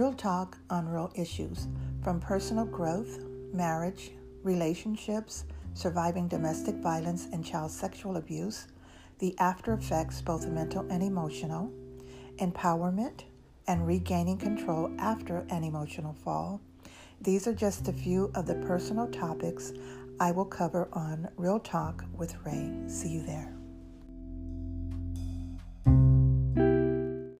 Real talk on real issues from personal growth, marriage, relationships, surviving domestic violence and child sexual abuse, the after effects, both mental and emotional, empowerment, and regaining control after an emotional fall. These are just a few of the personal topics I will cover on Real Talk with Ray. See you there.